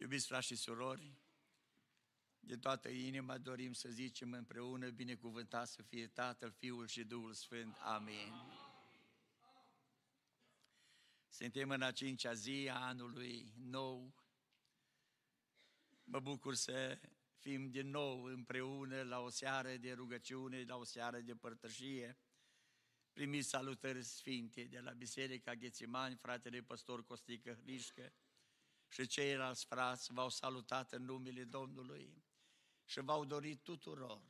Iubiți frați și surori, de toată inima dorim să zicem împreună, binecuvântat să fie Tatăl, Fiul și Duhul Sfânt. Amin. Suntem în a cincea zi a anului nou. Mă bucur să fim din nou împreună la o seară de rugăciune, la o seară de părtășie. Primiți salutări sfinte de la Biserica Ghețimani, fratele păstor Costică Hrișcă și ceilalți frați v-au salutat în numele Domnului și v-au dorit tuturor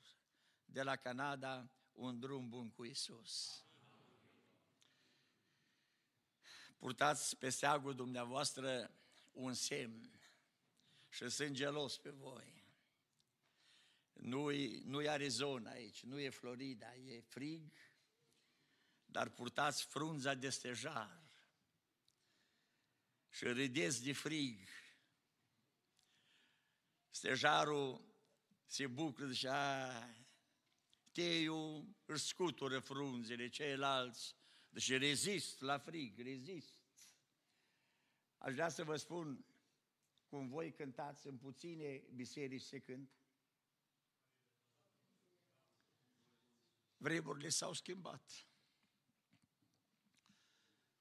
de la Canada un drum bun cu Isus. Purtați pe steagul dumneavoastră un semn și sunt gelos pe voi. Nu-i, nu-i Arizona aici, nu e Florida, e frig, dar purtați frunza de stejar și râdeți de frig. Stejarul se bucură, și teiul își scutură frunzele, ceilalți, deși rezist la frig, rezist. Aș vrea să vă spun cum voi cântați în puține biserici se cânt. Vremurile s-au schimbat.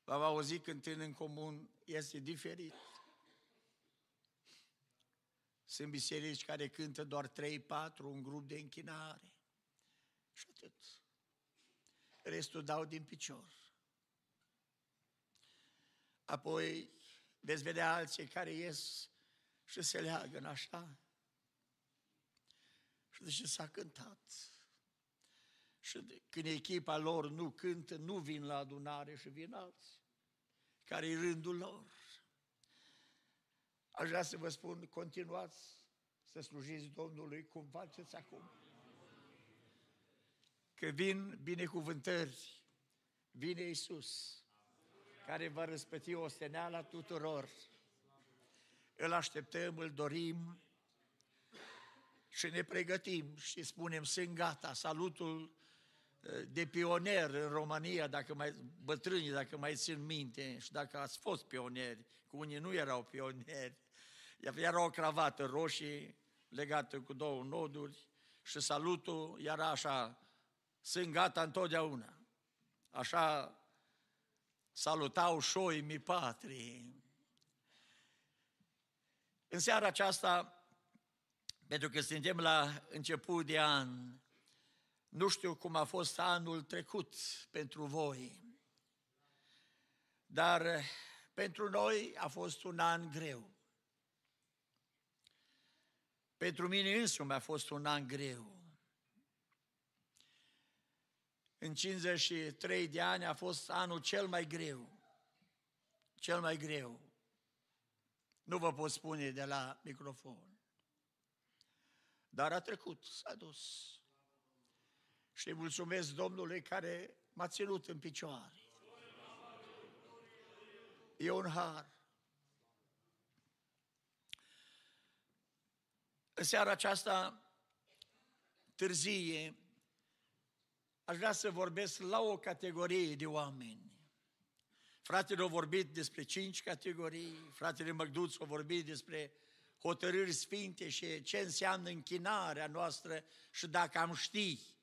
V-am auzit cântând în comun, este diferit. Sunt biserici care cântă doar 3-4, un grup de închinare. Și atât. Restul dau din picior. Apoi veți vedea alții care ies și se leagă în așa. Și de ce s-a cântat. Și de, când echipa lor nu cântă, nu vin la adunare și vin alții. Care e rândul lor. Aș vrea să vă spun, continuați să slujiți Domnului cum faceți acum. Că vin binecuvântări, vine Iisus, care va răspăti osteneala tuturor. Îl așteptăm, îl dorim și ne pregătim și spunem, sunt gata, salutul eh, de pionier în România, dacă mai bătrâni, dacă mai țin minte și dacă ați fost pionieri, cu unii nu erau pionieri, era o cravată roșie legată cu două noduri și salutul era așa, sunt gata întotdeauna. Așa salutau șoi mi patri. În seara aceasta, pentru că suntem la început de an, nu știu cum a fost anul trecut pentru voi, dar pentru noi a fost un an greu. Pentru mine însumi a fost un an greu. În 53 de ani a fost anul cel mai greu. Cel mai greu. Nu vă pot spune de la microfon. Dar a trecut, s-a dus. Și mulțumesc Domnului care m-a ținut în picioare. E un har. În seara aceasta târzie, aș vrea să vorbesc la o categorie de oameni. Fratele a vorbit despre cinci categorii, fratele Măgduț a vorbit despre hotărâri sfinte și ce înseamnă închinarea noastră și dacă am ști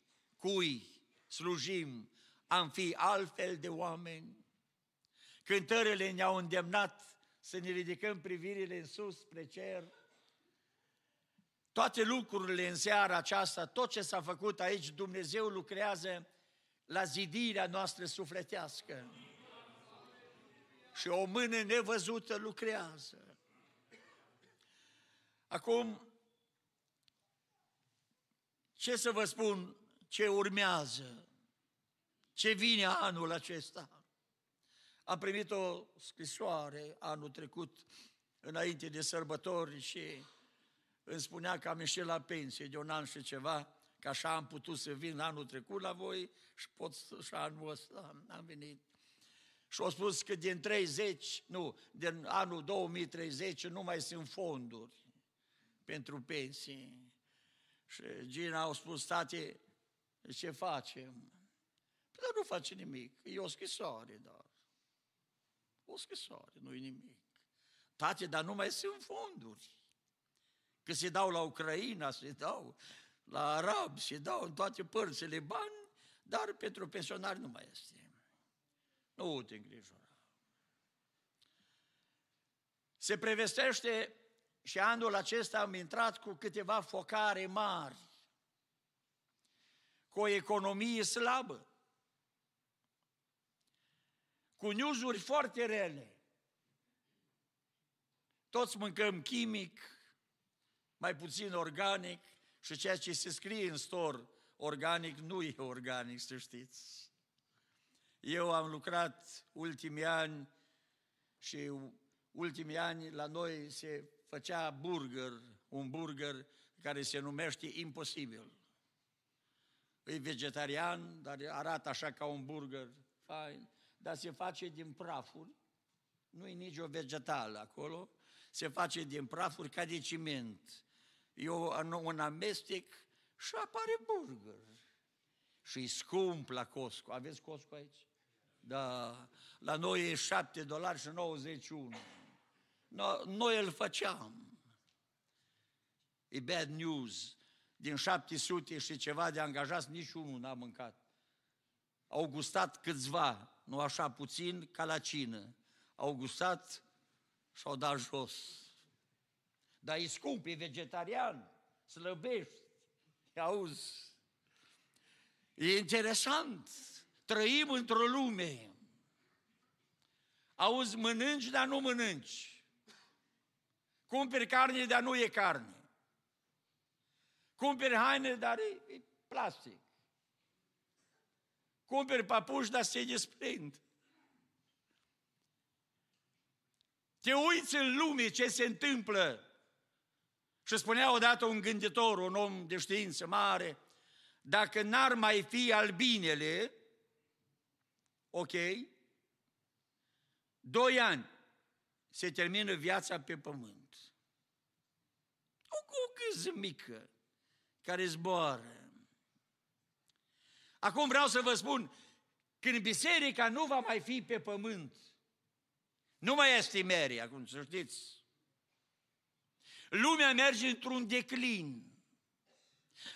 cui slujim, am fi altfel de oameni. Cântările ne-au îndemnat să ne ridicăm privirile în sus spre cer, toate lucrurile în seara aceasta, tot ce s-a făcut aici, Dumnezeu lucrează la zidirea noastră sufletească. Și o mână nevăzută lucrează. Acum, ce să vă spun, ce urmează, ce vine anul acesta? Am primit o scrisoare anul trecut, înainte de sărbători și îmi spunea că am ieșit la pensie de un an și ceva, că așa am putut să vin anul trecut la voi și pot și anul ăsta am venit. Și au spus că din 30, nu, din anul 2030 nu mai sunt fonduri pentru pensii. Și Gina au spus, tate, ce facem? Păi dar nu face nimic, e o scrisoare doar. O scrisoare, nu e nimic. Tate, dar nu mai sunt fonduri. Că se dau la Ucraina, se dau la arab, se dau în toate părțile bani, dar pentru pensionari nu mai este. Nu te îngrijora. Se prevestește și anul acesta am intrat cu câteva focare mari, cu o economie slabă, cu newsuri foarte rele. Toți mâncăm chimic, mai puțin organic și ceea ce se scrie în store organic nu e organic, să știți. Eu am lucrat ultimii ani și ultimii ani la noi se făcea burger, un burger care se numește imposibil. E vegetarian, dar arată așa ca un burger, fain, dar se face din prafuri, nu e nicio vegetală acolo, se face din prafuri ca de ciment. E un amestec și apare burger. Și e scump la Costco. Aveți Costco aici? Da. La noi e 7 dolari și 91. No, noi îl făceam. E bad news. Din 700 și ceva de angajați, niciunul n-a mâncat. Au gustat câțiva, nu așa puțin, ca la cină. Au gustat și au dat jos. Dar e scump, e vegetarian, slăbești. Auzi, e interesant. Trăim într-o lume. Auzi, mănânci, dar nu mănânci. Cumperi carne, dar nu e carne. Cumperi haine, dar e, e plastic. Cumperi papuși, dar se desprind. Te uiți în lume ce se întâmplă. Și spunea odată un gânditor, un om de știință mare, dacă n-ar mai fi albinele, ok, doi ani se termină viața pe pământ. O gâză mică care zboară. Acum vreau să vă spun, când biserica nu va mai fi pe pământ, nu mai este merie, acum să știți, lumea merge într-un declin.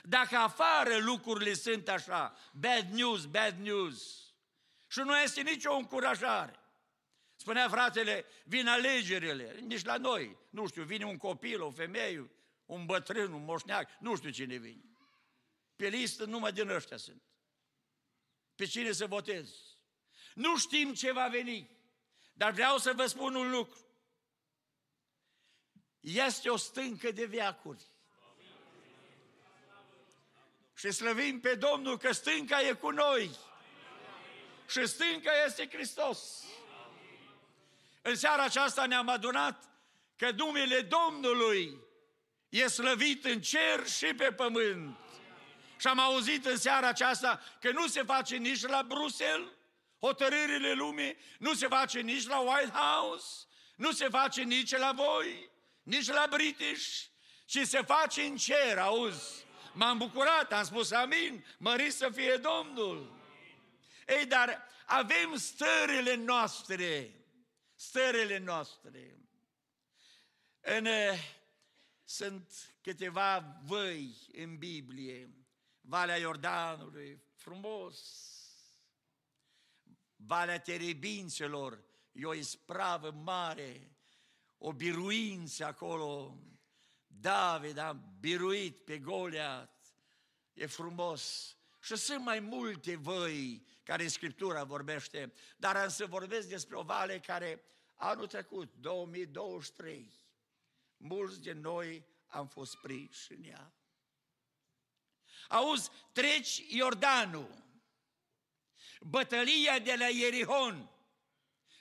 Dacă afară lucrurile sunt așa, bad news, bad news, și nu este nicio încurajare. Spunea fratele, vin alegerile, nici la noi, nu știu, vine un copil, o femeie, un bătrân, un moșneac, nu știu cine vine. Pe listă numai din ăștia sunt. Pe cine să votez? Nu știm ce va veni, dar vreau să vă spun un lucru. Este o stâncă de viacuri. Și slăvim pe Domnul că stânca e cu noi. Și stânca este Hristos. În seara aceasta ne-am adunat că numele Domnului e slăvit în cer și pe pământ. Și am auzit în seara aceasta că nu se face nici la Bruxelles hotărârile lumii, nu se face nici la White House, nu se face nici la voi, nici la British, ci se face în cer, auzi? M-am bucurat, am spus amin, mărit să fie Domnul. Ei, dar avem stările noastre, stările noastre. În, eh, sunt câteva văi în Biblie, Valea Iordanului, frumos, Valea Terebințelor, e o ispravă mare, o biruință acolo. David a biruit pe Goliat, e frumos. Și sunt mai multe văi care Scriptura vorbește, dar am să vorbesc despre o vale care anul trecut, 2023, mulți de noi am fost prinși în ea. Auzi, treci Iordanul, bătălia de la Ierihon,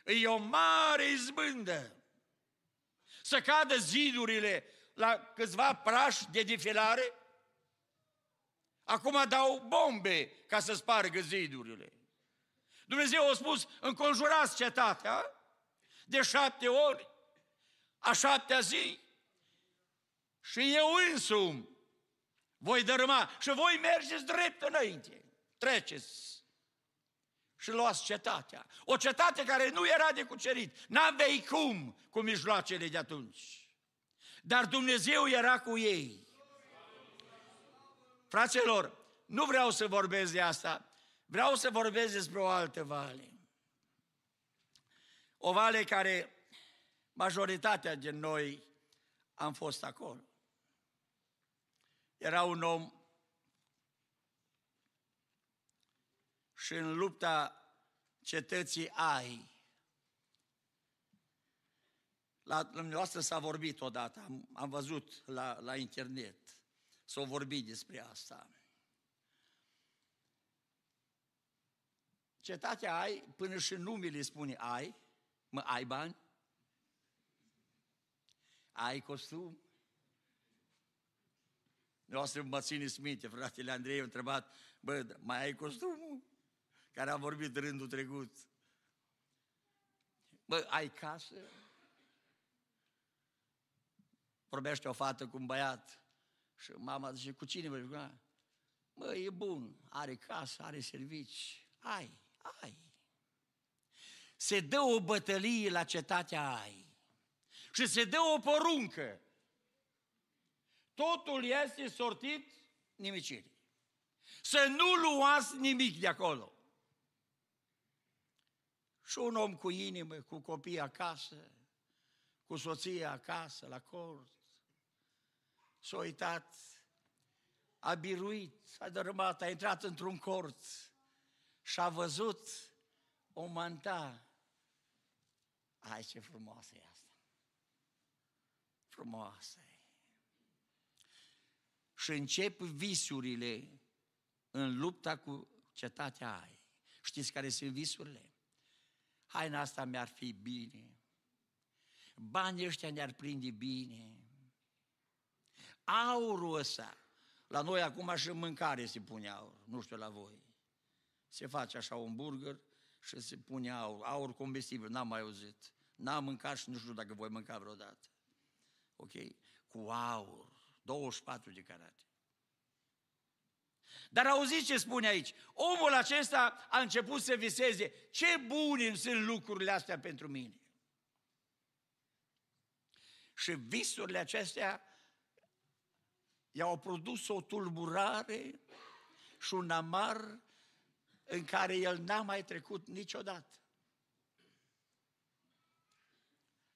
e o mare izbândă. Să cadă zidurile la câțiva prași de defilare, acum dau bombe ca să spargă zidurile. Dumnezeu a spus, înconjurați cetatea de șapte ori, a șaptea zi, și eu însumi voi dărâma și voi mergeți drept înainte. Treceți și luați cetatea. O cetate care nu era de cucerit. N-avei cum cu mijloacele de atunci. Dar Dumnezeu era cu ei. Fraților, nu vreau să vorbesc de asta, vreau să vorbesc despre o altă vale. O vale care majoritatea din noi am fost acolo. Era un om și în lupta cetății Ai. La dumneavoastră s-a vorbit odată, am, am văzut la, la internet, s-a vorbit despre asta. Cetatea Ai, până și numele spune Ai, mă, ai bani? Ai costum? Noastră mă țineți minte, fratele Andrei a întrebat, bă, mai ai costumul? Care a vorbit rândul trecut. Bă, ai casă? Vorbește o fată cu un băiat și mama zice, cu cine vă Mă, e bun, are casă, are servici, ai, ai. Se dă o bătălie la cetatea ai și se dă o poruncă. Totul este sortit nimicirii. Să nu luați nimic de acolo. Și un om cu inimă, cu copii acasă, cu soția acasă, la cort, s-a uitat, a biruit, a dărâmat, a intrat într-un cort și a văzut o manta. Ai, ce frumoasă e asta! Frumoasă e! Și încep visurile în lupta cu cetatea ai. Știți care sunt visurile? haina asta mi-ar fi bine, banii ăștia ne-ar prinde bine, aurul ăsta, la noi acum și în mâncare se pune aur, nu știu la voi. Se face așa un burger și se pune aur, aur combustibil, n-am mai auzit. N-am mâncat și nu știu dacă voi mânca vreodată. Ok? Cu aur, 24 de carate. Dar auziți ce spune aici? Omul acesta a început să viseze. Ce bune sunt lucrurile astea pentru mine. Și visurile acestea i-au produs o tulburare și un amar în care el n-a mai trecut niciodată.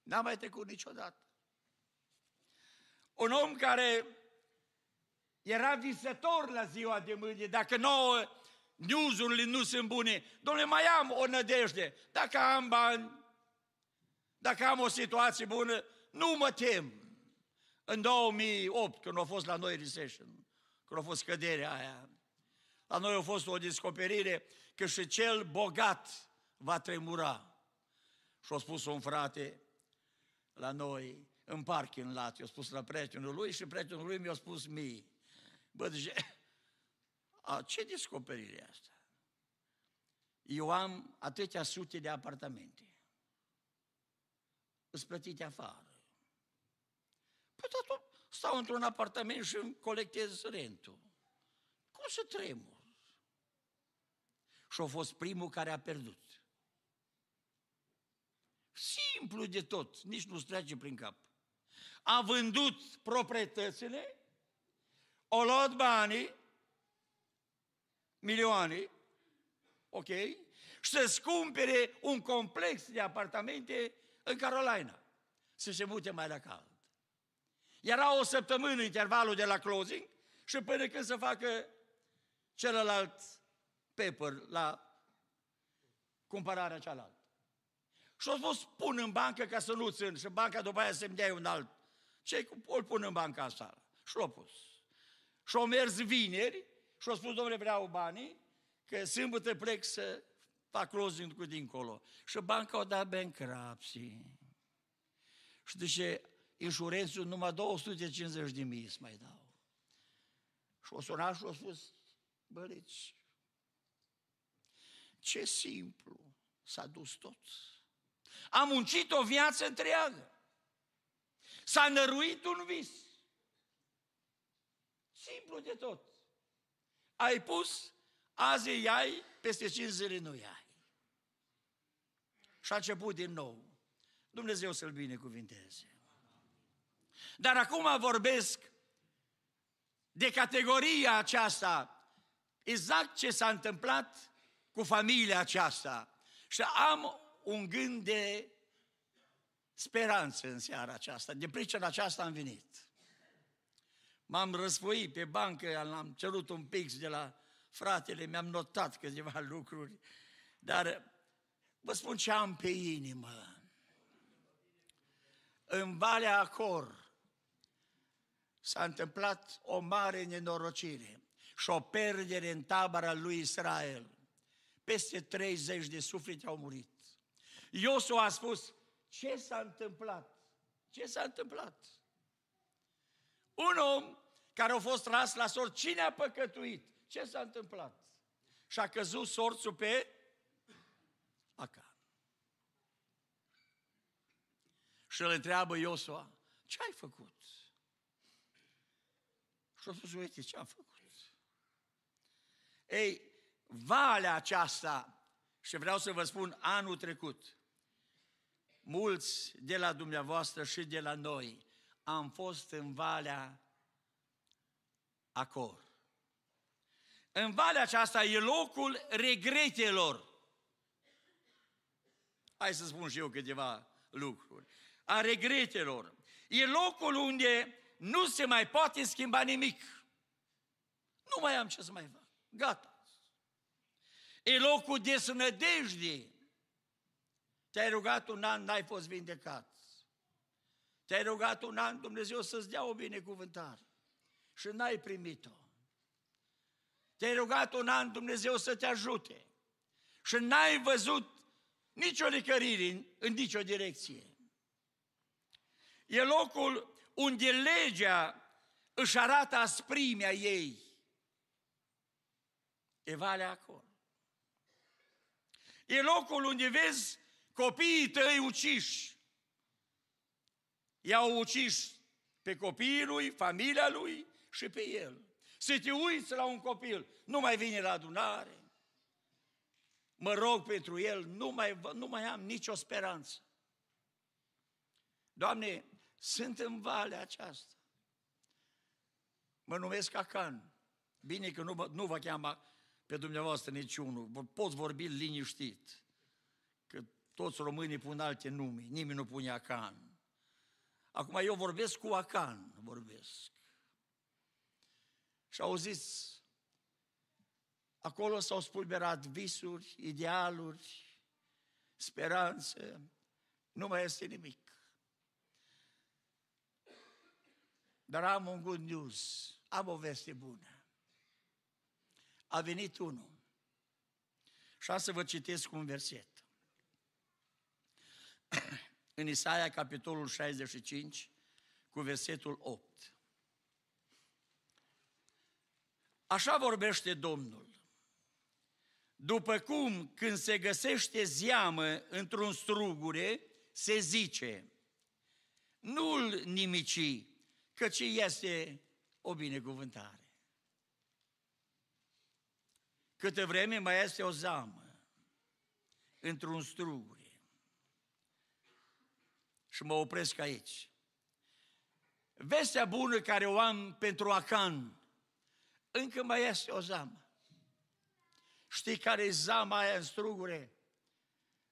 N-a mai trecut niciodată. Un om care era visător la ziua de mâine, dacă nouă newsurile nu sunt bune, domnule, mai am o nădejde, dacă am bani, dacă am o situație bună, nu mă tem. În 2008, când a fost la noi recession, când a fost căderea aia, la noi a fost o descoperire că și cel bogat va tremura. Și a spus un frate la noi, în parking lot, i-a spus la prietenul lui și prietenul lui mi-a spus mie. Bă, zice, a, ce descoperire e asta? Eu am atâtea sute de apartamente. Îți plătite afară. Păi tot stau într-un apartament și îmi colectez rentul. Cum să tremur? Și a fost primul care a pierdut. Simplu de tot, nici nu-ți trece prin cap. A vândut proprietățile o luat banii, milioane, ok, și să-ți cumpere un complex de apartamente în Carolina, să se mute mai la cald. Era o săptămână intervalul de la closing și până când să facă celălalt paper la cumpărarea cealaltă. Și o spus, pun în bancă ca să nu țin și banca după aia să-mi dea un alt. Ce îl pun în banca asta? Și l-a pus. Și au mers vineri și au spus, domnule, vreau banii, că sâmbătă plec să fac closing cu dincolo. Și banca o dat bankruptcy. Și zice, insurențul numai 250 de mii să mai dau. Și o sunat și o spus, băleți, ce simplu s-a dus tot. Am muncit o viață întreagă. S-a năruit un vis. Simplu de tot. Ai pus, azi îi ai, peste cinci zile nu ai. Și a început din nou. Dumnezeu să-l binecuvinteze. Dar acum vorbesc de categoria aceasta, exact ce s-a întâmplat cu familia aceasta. Și am un gând de speranță în seara aceasta. De pricina aceasta am venit. M-am răsfoit pe bancă, am cerut un pix de la fratele, mi-am notat câteva lucruri, dar vă spun ce am pe inimă. În Valea Acor s-a întâmplat o mare nenorocire și o perdere în tabăra lui Israel. Peste 30 de suflete au murit. Iosu a spus, ce s-a întâmplat? Ce s-a întâmplat? Un om care a fost tras la sort, cine a păcătuit? Ce s-a întâmplat? Și a căzut sorțul pe Acan. Și îl întreabă Iosua, ce ai făcut? Și a spus, uite ce am făcut. Ei, valea aceasta, și vreau să vă spun, anul trecut, mulți de la dumneavoastră și de la noi am fost în Valea Acor. În valea aceasta e locul regretelor. Hai să spun și eu câteva lucruri. A regretelor. E locul unde nu se mai poate schimba nimic. Nu mai am ce să mai fac. Gata. E locul de sănădejde. Te-ai rugat un an, n-ai fost vindecat. Te-ai rugat un an, Dumnezeu să-ți dea o binecuvântare. Și n-ai primit-o. Te-ai rugat un an, Dumnezeu să te ajute. Și n-ai văzut nicio licărire în, în nicio direcție. E locul unde legea își arată asprimea ei. E valea acolo. E locul unde vezi copiii tăi uciși. I-au ucis pe copiii lui, familia lui și pe el. Să te uiți la un copil, nu mai vine la adunare. Mă rog pentru el, nu mai, nu mai am nicio speranță. Doamne, sunt în valea aceasta. Mă numesc Acan. Bine că nu, nu vă cheamă pe dumneavoastră niciunul. Poți vorbi liniștit. Că toți românii pun alte nume. Nimeni nu pune Acan. Acum eu vorbesc cu Acan, vorbesc. Și auziți, acolo s-au spulberat visuri, idealuri, speranțe, nu mai este nimic. Dar am un good news, am o veste bună. A venit unul. Și să vă citesc un verset. În Isaia, capitolul 65, cu versetul 8. Așa vorbește Domnul. După cum când se găsește zeamă într-un strugure, se zice, nu-l nimici, căci este o binecuvântare. Câte vreme mai este o zamă într-un strugure. Și mă opresc aici. Vestea bună care o am pentru Acan, încă mai este o zamă. Știi care e zama aia în strugure?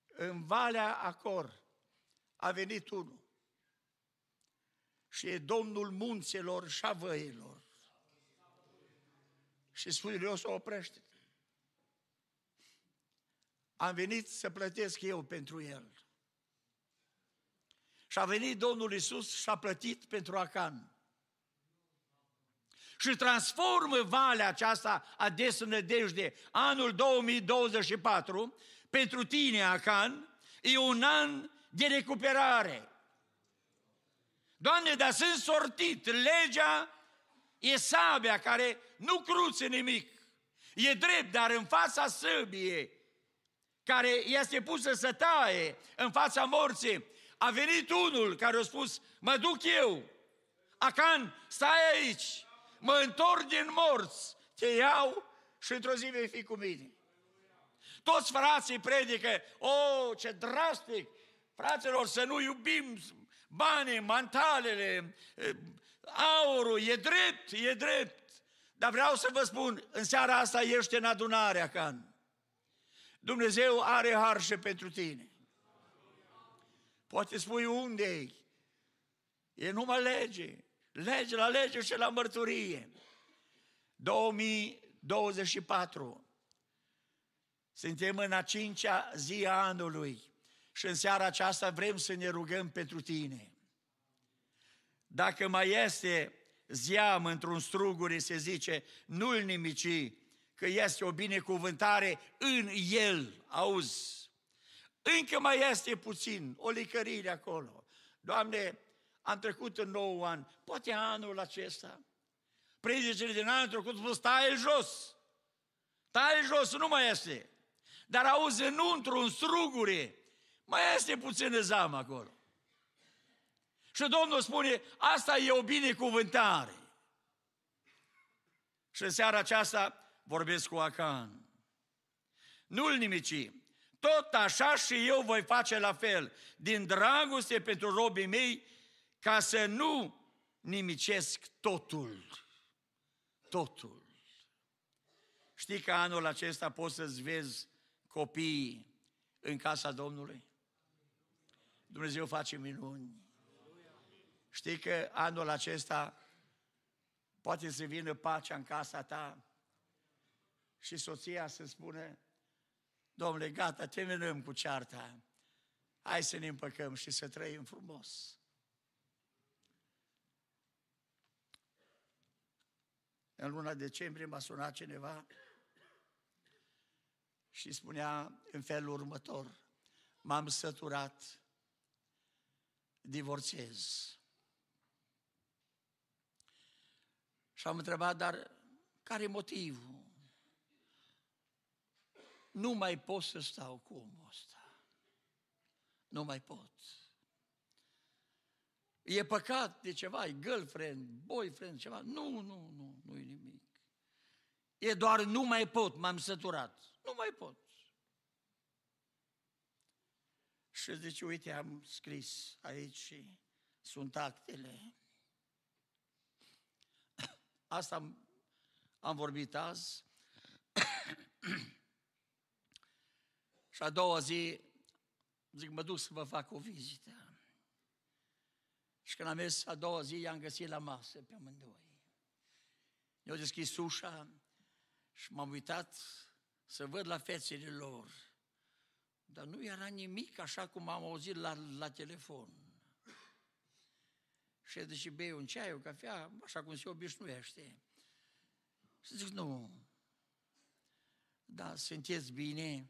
În Valea Acor a venit unul. Și e Domnul munților și a văilor. Și spune, eu să oprește Am venit să plătesc eu pentru el. Și a venit Domnul Isus și a plătit pentru Acan și transformă valea aceasta a desnădejde, anul 2024, pentru tine, Acan, e un an de recuperare. Doamne, dar sunt sortit, legea e sabia care nu cruțe nimic. E drept, dar în fața săbiei, care este pusă să taie în fața morții, a venit unul care a spus, mă duc eu, Acan, stai aici, mă întorc din morți, te iau și într-o zi vei fi cu mine. Toți frații predică, oh, ce drastic! Fraților, să nu iubim banii, mantalele, aurul, e drept, e drept. Dar vreau să vă spun, în seara asta ești în adunarea Can. Dumnezeu are harșe pentru tine. Poate spui unde e. E numai lege. Lege la lege și la mărturie. 2024. Suntem în a cincea zi a anului și în seara aceasta vrem să ne rugăm pentru tine. Dacă mai este ziam într-un struguri, se zice, nu-l nimici, că este o binecuvântare în el, auzi. Încă mai este puțin, o licărire acolo. Doamne, am trecut în nou an, poate anul acesta. Predicele din anul trecut spus, stai jos, stai jos, nu mai este. Dar auzi, înăuntru, în struguri, mai este puțin zam acolo. Și Domnul spune, asta e o binecuvântare. Și în seara aceasta vorbesc cu Acan. Nu-l nimici. Tot așa și eu voi face la fel, din dragoste pentru robii mei, ca să nu nimicesc totul. Totul. Știi că anul acesta poți să-ți vezi copiii în casa Domnului? Dumnezeu face minuni. Știi că anul acesta poate să vină pacea în casa ta și soția să spune, domnule, gata, terminăm cu cearta, hai să ne împăcăm și să trăim frumos. În luna decembrie m-a sunat cineva și spunea în felul următor, m-am săturat, divorțez. Și am întrebat, dar care e motivul? Nu mai pot să stau cu omul ăsta. Nu mai pot. E păcat de ceva, e girlfriend, boyfriend, ceva. Nu, nu, nu, nu e nimic. E doar nu mai pot, m-am săturat. Nu mai pot. Și zice, uite, am scris aici și sunt actele. Asta am, am vorbit azi. și a doua zi, zic, mă duc să vă fac o vizită. Și când am mers a doua zi, i-am găsit la masă pe amândoi. Eu deschis ușa și m-am uitat să văd la fețele lor. Dar nu era nimic așa cum am auzit la, la telefon. Și zice, bei un ceai, o cafea, așa cum se obișnuiește. Și zic, nu. Da, sunteți bine?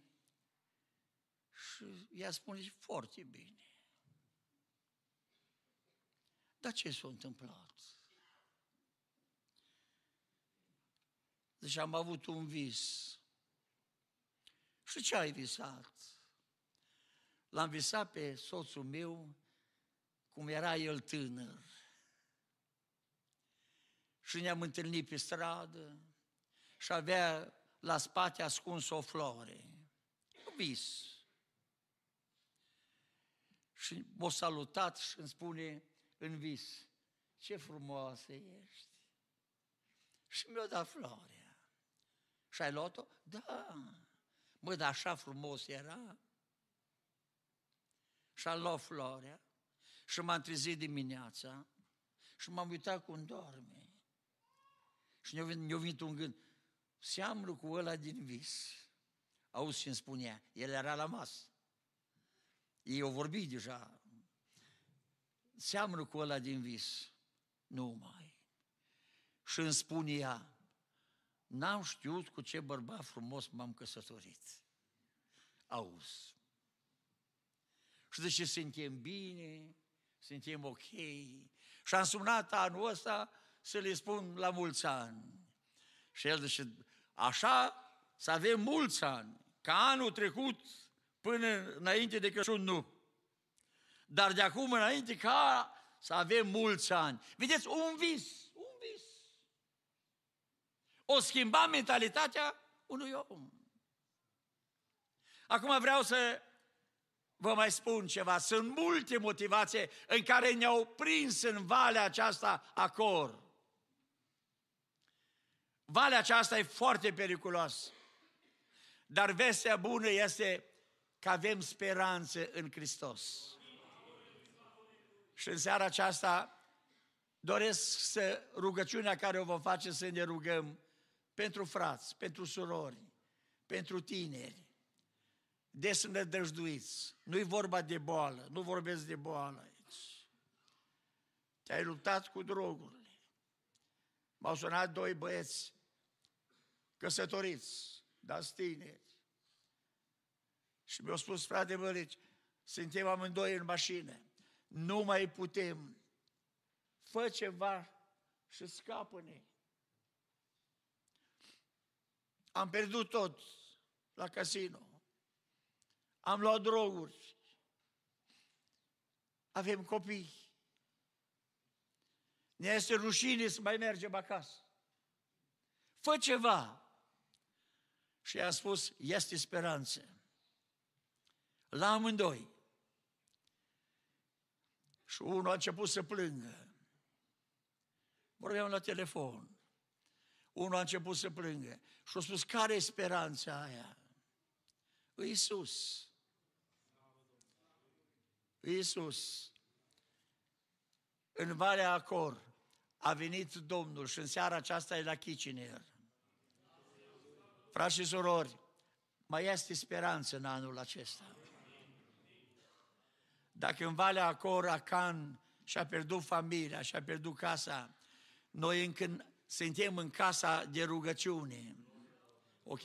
Și ea spune, foarte bine. Dar ce s-a întâmplat? Deci am avut un vis. Și ce ai visat? L-am visat pe soțul meu cum era el tânăr. Și ne-am întâlnit pe stradă și avea la spate ascuns o floare. Un vis. Și m-a salutat și îmi spune în vis, ce frumoasă ești. Și mi-a dat floarea. Și ai luat-o? Da. Mă, dar așa frumos era. Și a luat floarea și m-am trezit dimineața și m-am uitat cum dorme. Și ne-a venit, ne venit un gând, seamănă cu ăla din vis. Auzi ce îmi spunea, el era la masă. Ei au vorbit deja. Seamănă cu ăla din vis. Nu mai. Și îmi spunea, n-am știut cu ce bărbat frumos m-am căsătorit. Auzi. Și de ce suntem bine, suntem ok. Și am sunat anul ăsta să le spun la mulți ani. Și el zice, așa să avem mulți ani, ca anul trecut până înainte de Crăciun nu. Dar de acum înainte ca să avem mulți ani. Vedeți, un vis, un vis. O schimba mentalitatea unui om. Acum vreau să vă mai spun ceva. Sunt multe motivații în care ne-au prins în valea aceasta acor. Valea aceasta e foarte periculoasă. Dar vestea bună este că avem speranță în Hristos. Și în seara aceasta doresc să rugăciunea care o vom face să ne rugăm pentru frați, pentru surori, pentru tineri, desnădăjduiți. Nu-i vorba de boală, nu vorbesc de boală aici. Te-ai luptat cu drogurile. M-au sunat doi băieți căsătoriți, dar tineri. Și mi-au spus, frate Bărici, suntem amândoi în mașină, nu mai putem, fă ceva și scapă-ne. Am pierdut tot la casino. Am luat droguri. Avem copii. Ne este rușine să mai mergem acasă. Fă ceva. Și i-a spus, este speranță. La amândoi. Și unul a început să plângă. Vorbeam la telefon. Unul a început să plângă. Și a spus, care e speranța aia? Iisus. Iisus. În Valea Acor a venit Domnul și în seara aceasta e la Kitchener. Frați și surori, mai este speranță în anul acesta. Dacă în Valea Acor Acan și-a pierdut familia, și-a pierdut casa, noi încă suntem în casa de rugăciune. Ok?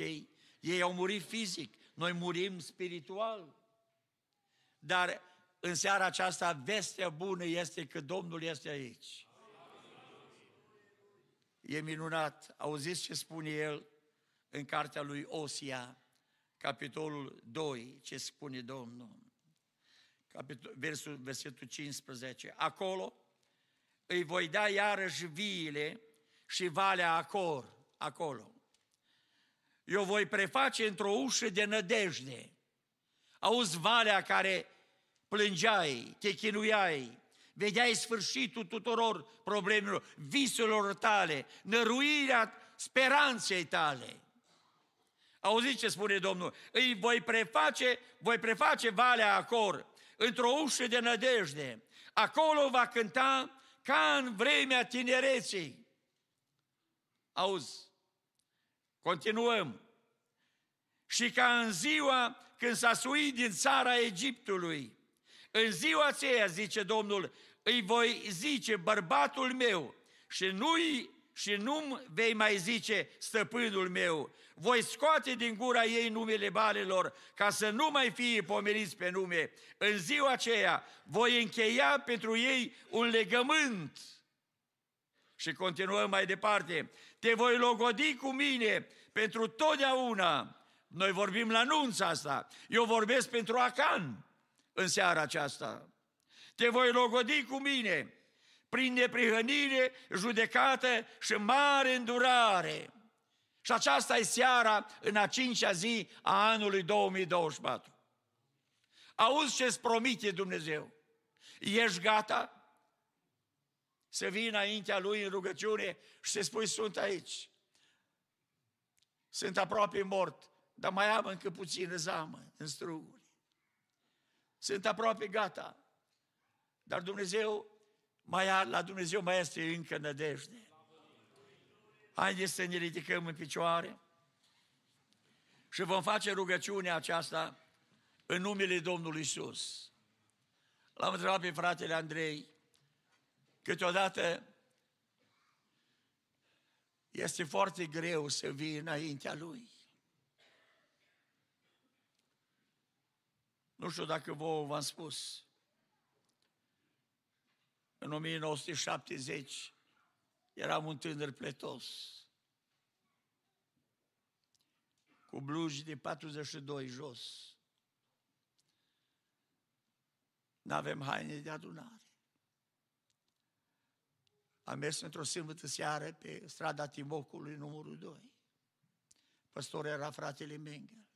Ei au murit fizic, noi murim spiritual. Dar în seara aceasta vestea bună este că Domnul este aici. E minunat. Auziți ce spune el în cartea lui Osia, capitolul 2, ce spune Domnul. Capitol, versul, versetul 15. Acolo îi voi da iarăși viile și valea Acor, acolo. Eu voi preface într-o ușă de nădejde. Auzi valea care plângeai, te chinuiai, vedeai sfârșitul tuturor problemelor, visurilor tale, năruirea speranței tale. Auziți ce spune Domnul? Îi voi preface, voi preface valea Acor într-o ușă de nădejde. Acolo va cânta ca în vremea tinereții. Auzi, continuăm. Și ca în ziua când s-a suit din țara Egiptului, în ziua aceea, zice Domnul, îi voi zice bărbatul meu și nu-i și nu vei mai zice stăpânul meu. Voi scoate din gura ei numele balelor ca să nu mai fie pomeniți pe nume. În ziua aceea voi încheia pentru ei un legământ. Și continuăm mai departe. Te voi logodi cu mine pentru totdeauna. Noi vorbim la nunța asta. Eu vorbesc pentru Acan în seara aceasta. Te voi logodi cu mine prin neprihănire, judecată și mare îndurare. Și aceasta e seara în a cincea zi a anului 2024. Auzi ce-ți promite Dumnezeu. Ești gata să vii înaintea Lui în rugăciune și să spui, sunt aici. Sunt aproape mort, dar mai am încă puțin zamă în struguri. Sunt aproape gata. Dar Dumnezeu mai, la Dumnezeu mai este încă nădejde. Haideți să ne ridicăm în picioare și vom face rugăciunea aceasta în numele Domnului Isus. L-am întrebat pe fratele Andrei, câteodată este foarte greu să vii înaintea Lui. Nu știu dacă vouă v-am spus, în 1970 eram un tânăr pletos, cu blugi de 42 jos. N-avem haine de adunare. Am mers într-o sâmbătă seară pe strada Timocului numărul 2. Păstor era fratele Mengel.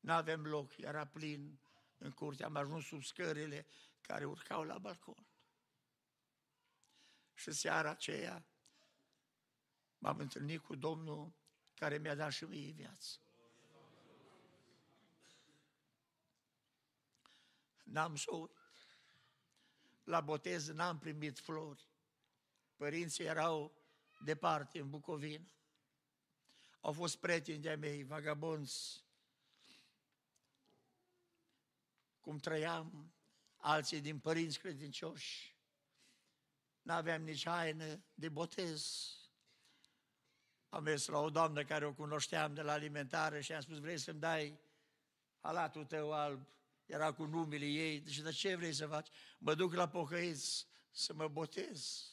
N-avem loc, era plin în curte. Am ajuns sub scările care urcau la balcon. Și seara aceea m-am întâlnit cu Domnul care mi-a dat și mie viață. N-am să uit. La botez n-am primit flori. Părinții erau departe, în Bucovina. Au fost prieteni de-ai mei, vagabonți, cum trăiam, alții din părinți credincioși. N-aveam nici haină de botez. Am mers la o doamnă care o cunoșteam de la alimentare și am spus, vrei să-mi dai halatul tău alb? Era cu numele ei. Deci, de ce vrei să faci? Mă duc la pocăiți să mă botez.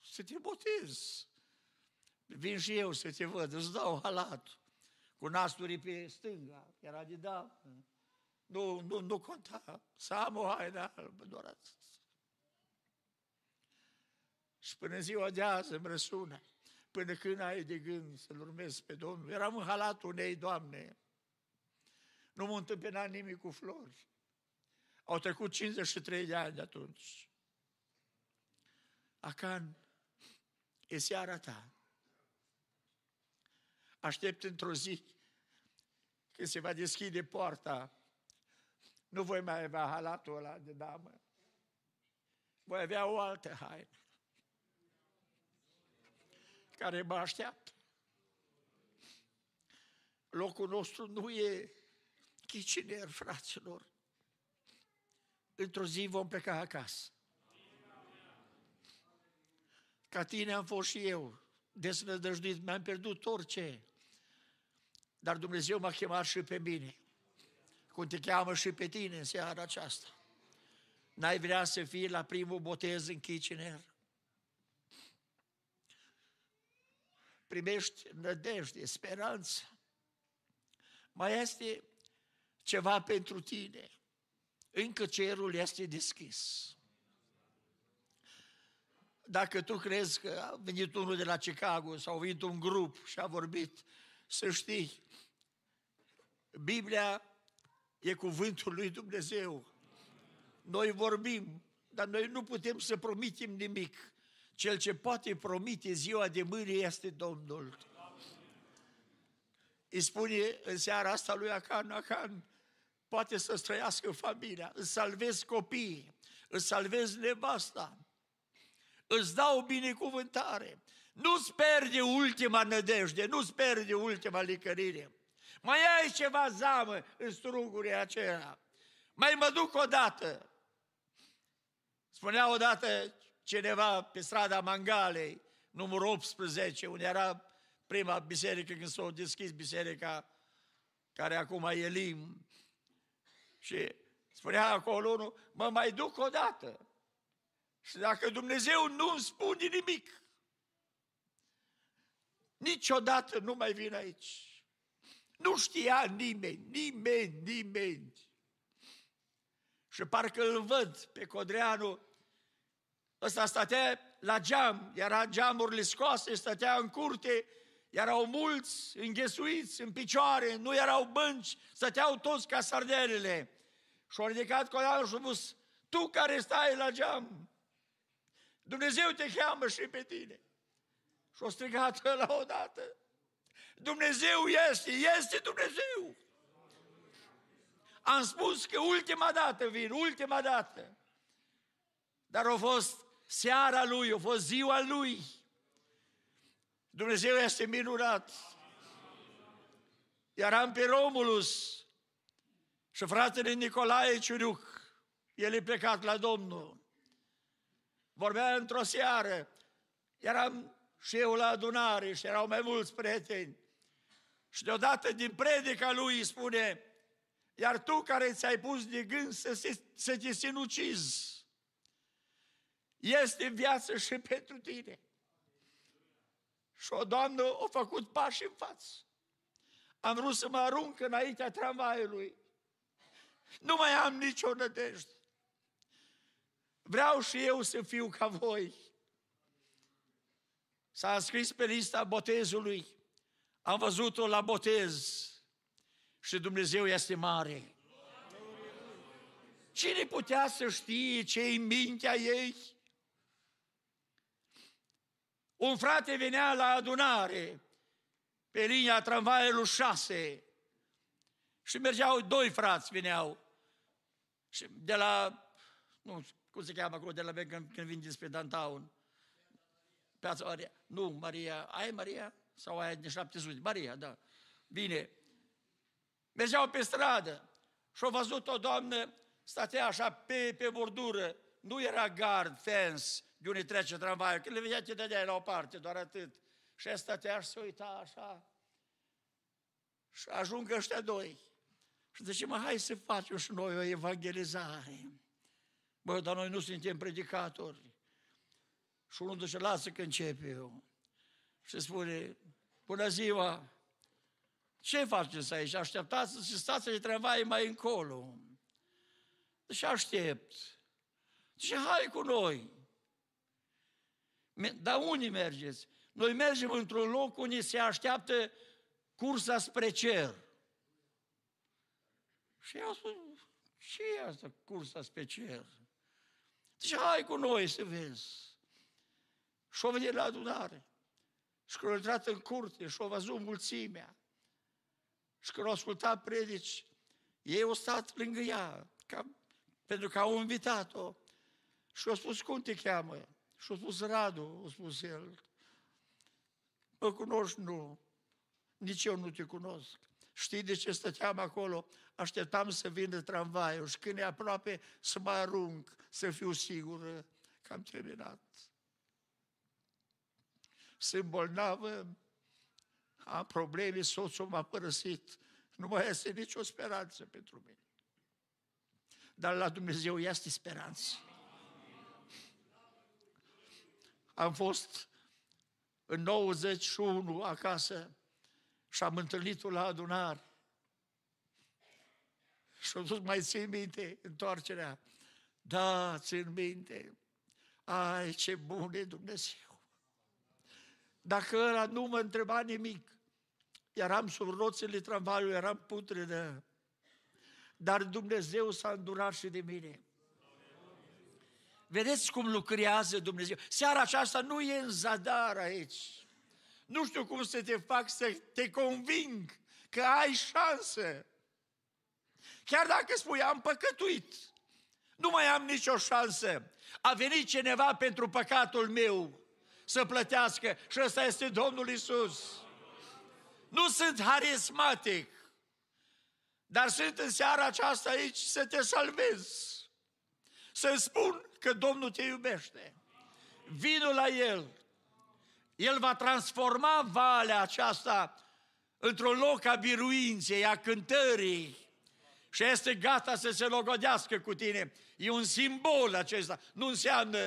Să te botez. Vin și eu să te văd, îți dau halatul. Cu nasturii pe stânga, era de da. Nu, nu, nu conta. Să am o haină albă, doar atât. Și până ziua de azi îmi răsună. Până când ai de gând să-L urmezi pe Domnul. Eram în halatul unei doamne. Nu m-a întâmpinat nimic cu flori. Au trecut 53 de ani de atunci. Acan, e seara ta. Aștept într-o zi când se va deschide poarta. Nu voi mai avea halatul ăla de damă. Voi avea o altă haină care mă așteaptă. Locul nostru nu e chiciner, fraților. Într-o zi vom pleca acasă. Ca tine am fost și eu, desnădăjduit, mi-am pierdut orice. Dar Dumnezeu m-a chemat și pe mine, cum te cheamă și pe tine în seara aceasta. N-ai vrea să fii la primul botez în Kitchener? Primești nădejde, speranță. Mai este ceva pentru tine. Încă cerul este deschis. Dacă tu crezi că a venit unul de la Chicago sau a venit un grup și a vorbit, să știi, Biblia e cuvântul lui Dumnezeu. Noi vorbim, dar noi nu putem să promitem nimic. Cel ce poate promite ziua de mâine este Domnul. Îi spune în seara asta lui Acan, Acan, poate să străiască familia, îți salvezi copiii, îți salvezi nevasta, îți dau binecuvântare, nu-ți pierde ultima nădejde, nu-ți pierde ultima licărire. Mai ai ceva zamă în strugurile aceea. Mai mă duc o dată. Spunea odată cineva pe strada Mangalei, numărul 18, unde era prima biserică când s-a deschis biserica care acum e Lim. Și spunea acolo unul, mă mai duc o dată. Și dacă Dumnezeu nu îmi spune nimic, niciodată nu mai vin aici. Nu știa nimeni, nimeni, nimeni. Și parcă îl văd pe Codreanu Ăsta stătea la geam, era geamurile scoase, stătea în curte, erau mulți înghesuiți în picioare, nu erau bănci, stăteau toți ca sardelele. Și au ridicat colanul și a spus, tu care stai la geam, Dumnezeu te cheamă și pe tine. Și au strigat la odată, Dumnezeu este, este Dumnezeu. Am spus că ultima dată vin, ultima dată. Dar au fost seara lui, a fost ziua lui. Dumnezeu este minunat. Eram pe Romulus și fratele Nicolae Ciuriuc, el e plecat la Domnul. Vorbea într-o seară, eram și eu la adunare și erau mai mulți prieteni. Și deodată din predica lui spune, iar tu care ți-ai pus de gând să, se, să te sinucizi, este viață și pentru tine. Și o doamnă a făcut pași în față. Am vrut să mă arunc înaintea tramvaiului. Nu mai am nicio nădejde. Vreau și eu să fiu ca voi. S-a scris pe lista botezului. Am văzut-o la botez. și Dumnezeu este mare. Cine putea să știe ce în mintea ei? Un frate venea la adunare pe linia tramvaiului 6 și mergeau doi frați, veneau și de la, nu cum se cheamă acolo, de la când, când vin dinspre Downtown, Piața Maria, nu, Maria, ai Maria? Sau aia de 700? Maria, da. Bine. Mergeau pe stradă și au văzut o doamnă statea așa pe, pe bordură. Nu era gard, fence, de unde trece tramvaiul. Când le vedea, te dădea la o parte, doar atât. Și ea stătea și se uita așa. Și ajung ăștia doi. Și zice, mă, hai să facem și noi o evangelizare. Bă, dar noi nu suntem predicatori. Și unul zice, lasă că încep eu. Și spune, bună ziua, ce faceți aici? Așteptați și stați de tramvai mai încolo. Deci aștept. Zice, hai cu noi. Dar unde mergeți? Noi mergem într-un loc unde se așteaptă cursa spre cer. Și eu spun, ce e asta, cursa spre cer? Zice, hai cu noi să vezi. Și-o venit la adunare. Și când a intrat în curte și-o văzut mulțimea. Și când au ascultat predici, ei au stat lângă ea, ca, pentru că au invitat-o. Și au spus, cum te cheamă? Și au spus, Radu, a spus el. Mă cunoști? Nu. Nici eu nu te cunosc. Știi de ce stăteam acolo? Așteptam să vină tramvaiul și când e aproape să mă arunc, să fiu sigură că am terminat. Sunt bolnavă, am probleme, soțul m-a părăsit, nu mai este nicio speranță pentru mine. Dar la Dumnezeu este speranță. Am fost în 91 acasă și am întâlnit-o la adunare. Și am spus, mai țin minte întoarcerea? Da, țin minte. Ai, ce bun e Dumnezeu! Dacă ăla nu mă întreba nimic, eram sub roțile tramvaiului, eram putredă, dar Dumnezeu s-a îndurat și de mine. Vedeți cum lucrează Dumnezeu. Seara aceasta nu e în zadar aici. Nu știu cum să te fac să te conving că ai șansă. Chiar dacă spui, am păcătuit, nu mai am nicio șansă. A venit cineva pentru păcatul meu să plătească și ăsta este Domnul Isus. Nu sunt harismatic, dar sunt în seara aceasta aici să te salvez. Să spun că Domnul te iubește. Vino la El. El va transforma valea aceasta într-un loc a biruinței, a cântării și este gata să se logodească cu tine. E un simbol acesta, nu înseamnă,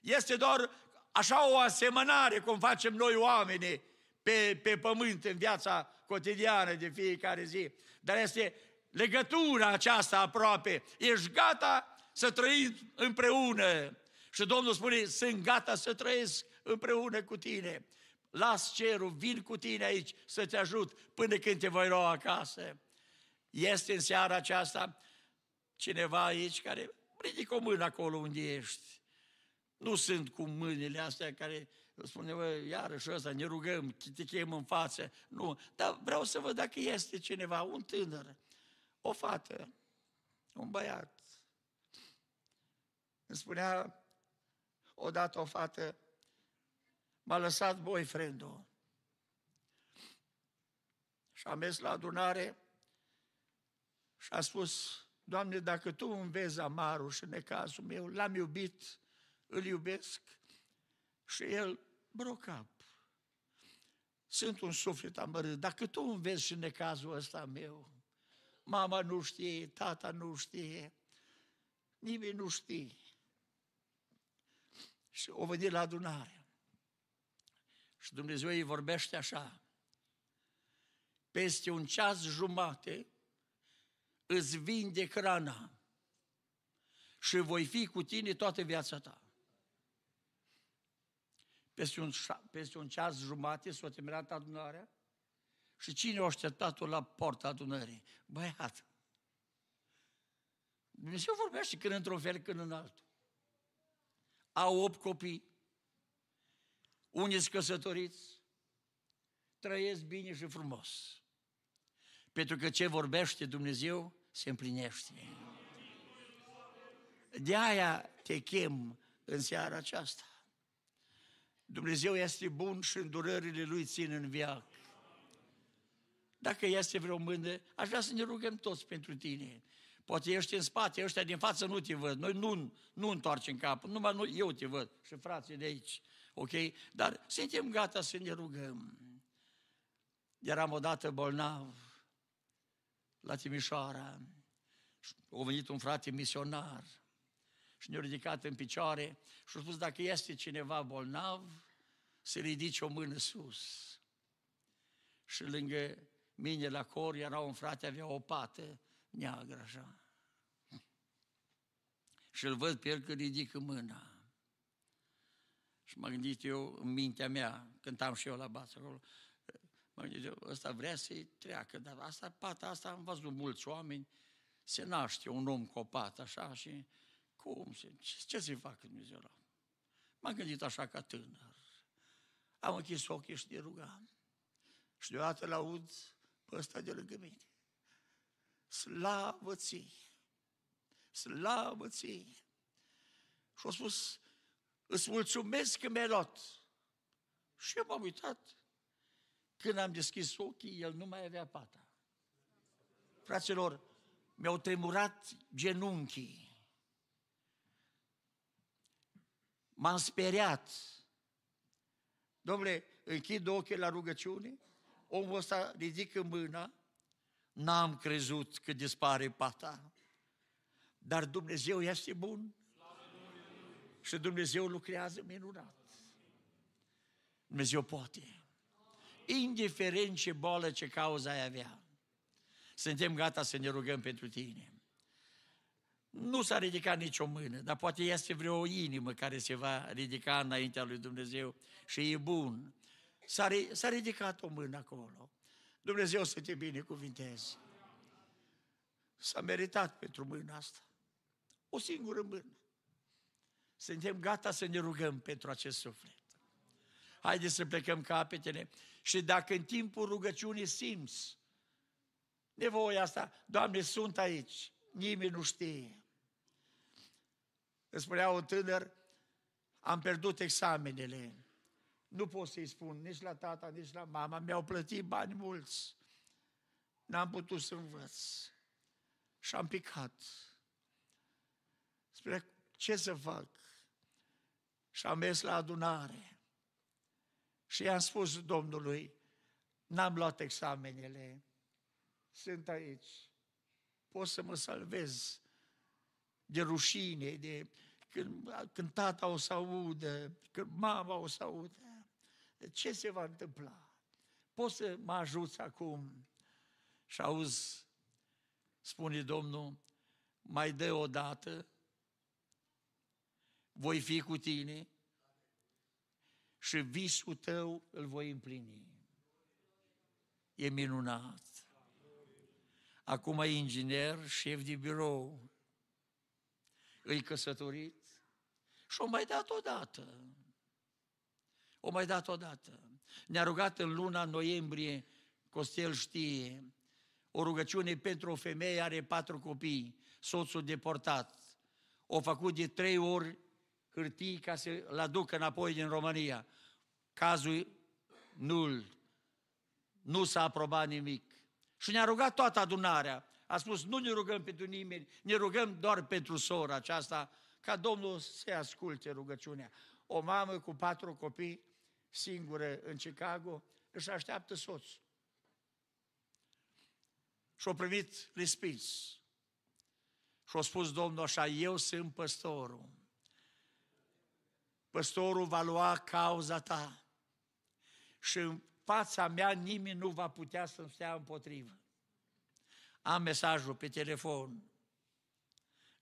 este doar așa o asemănare cum facem noi oamenii pe, pe pământ în viața cotidiană de fiecare zi. Dar este legătura aceasta aproape. Ești gata să trăim împreună. Și Domnul spune, sunt gata să trăiesc împreună cu tine. Las cerul, vin cu tine aici să te ajut până când te voi lua acasă. Este în seara aceasta cineva aici care ridică o mână acolo unde ești. Nu sunt cu mâinile astea care spune, bă, iarăși ăsta, ne rugăm, te chem în față. Nu, dar vreau să văd dacă este cineva, un tânăr, o fată, un băiat. Îmi spunea odată o fată, m-a lăsat boyfriend-ul. Și am mers la adunare și a spus, Doamne, dacă Tu îmi vezi amarul și necazul meu, l-am iubit, îl iubesc și el brocap. Sunt un suflet amărât. Dacă tu îmi vezi și necazul ăsta meu, mama nu știe, tata nu știe, nimeni nu știe. Și o venit la adunare. Și Dumnezeu îi vorbește așa. Peste un ceas jumate îți vindec rana și voi fi cu tine toată viața ta. Peste un, peste un ceas jumate s-a terminat adunarea Și cine a așteptat-o la porta adunării? Băiat. Dumnezeu vorbește când într-un fel, când în altul. Au opt copii, unii sunt căsătoriți, trăiesc bine și frumos. Pentru că ce vorbește Dumnezeu se împlinește. De aia te chem în seara aceasta. Dumnezeu este bun și îndurările Lui țin în viață. Dacă este vreo mână, aș vrea să ne rugăm toți pentru tine. Poate ești în spate, ăștia din față nu te văd. Noi nu, nu întoarcem capul, numai nu, eu te văd și frații de aici. Ok? Dar suntem gata să ne rugăm. Eram odată bolnav la Timișoara. A venit un frate misionar și ne-a ridicat în picioare și a spus, dacă este cineva bolnav, să ridice o mână sus. Și lângă mine la cor era un frate, avea o pată neagră așa. Și îl văd pe el că ridică mâna. Și m-am gândit eu în mintea mea, cântam și eu la basă acolo, m-am gândit eu, ăsta vrea să-i treacă, dar asta, pata asta am văzut mulți oameni, se naște un om cu o pată așa și cum se, ce, ce să-i facă Dumnezeu la M-am gândit așa ca tânăr. Am închis ochii și de rugam. Și deodată l-aud pe ăsta de lângă mine. Slavă ție! Slavă ție! Și a spus, îți mulțumesc că mi-ai luat. Și eu m-am uitat. Când am deschis ochii, el nu mai avea pata. Fraților, mi-au tremurat genunchii. M-am speriat. Domnule, închid ochii la rugăciune, omul ăsta ridică mâna, n-am crezut că dispare pata. Dar Dumnezeu este bun și Dumnezeu lucrează minunat. Dumnezeu poate. Indiferent ce boală, ce cauză ai avea, suntem gata să ne rugăm pentru tine. Nu s-a ridicat nicio mână, dar poate este vreo inimă care se va ridica înaintea lui Dumnezeu și e bun. S-a, s-a ridicat o mână acolo. Dumnezeu să te binecuvinteze. S-a meritat pentru mâna asta. O singură mână. Suntem gata să ne rugăm pentru acest suflet. Haideți să plecăm capetele și dacă în timpul rugăciunii simți nevoia asta, Doamne, sunt aici, nimeni nu știe. Îmi spunea un tânăr, am pierdut examenele, nu pot să-i spun nici la tata, nici la mama, mi-au plătit bani mulți, n-am putut să învăț și am picat. Spune, ce să fac? Și am mers la adunare și i-am spus Domnului, n-am luat examenele, sunt aici, pot să mă salvez de rușine, de când, când tata o să audă, când mama o să audă. Ce se va întâmpla? Poți să mă ajuți acum? Și auzi, spune Domnul, mai dă o dată, voi fi cu tine și visul tău îl voi împlini. E minunat. Acum e inginer, șef de birou, îi căsătorit și o mai dat odată. O mai dat odată. Ne-a rugat în luna noiembrie, Costel știe, o rugăciune pentru o femeie, are patru copii, soțul deportat. O făcut de trei ori hârtii ca să-l aducă înapoi din România. Cazul nul. Nu s-a aprobat nimic. Și ne-a rugat toată adunarea. A spus, nu ne rugăm pentru nimeni, ne rugăm doar pentru sora aceasta, ca Domnul să asculte rugăciunea. O mamă cu patru copii, singură în Chicago, își așteaptă soțul. Și-a primit respins. Și-a spus Domnul așa, eu sunt păstorul. Păstorul va lua cauza ta. Și în fața mea nimeni nu va putea să-mi stea împotrivă. Am mesajul pe telefon.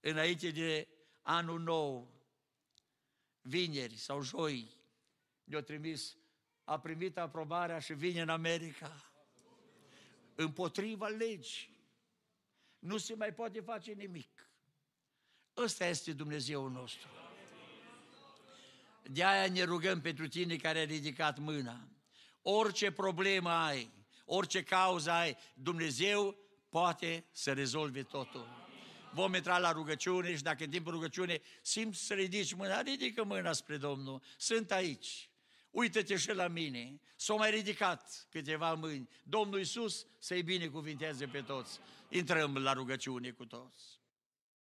Înainte de anul nou, vineri sau joi, ne-a trimis, a primit aprobarea și vine în America. împotriva legii. Nu se mai poate face nimic. Ăsta este Dumnezeul nostru. De aia ne rugăm pentru tine care ai ridicat mâna. Orice problemă ai, orice cauză ai, Dumnezeu poate să rezolve totul. Vom intra la rugăciune și dacă în timpul rugăciune simți să ridici mâna, ridică mâna spre Domnul. Sunt aici. Uită-te și la mine. S-au mai ridicat câteva mâini. Domnul Iisus să-i binecuvinteze pe toți. Intrăm la rugăciune cu toți.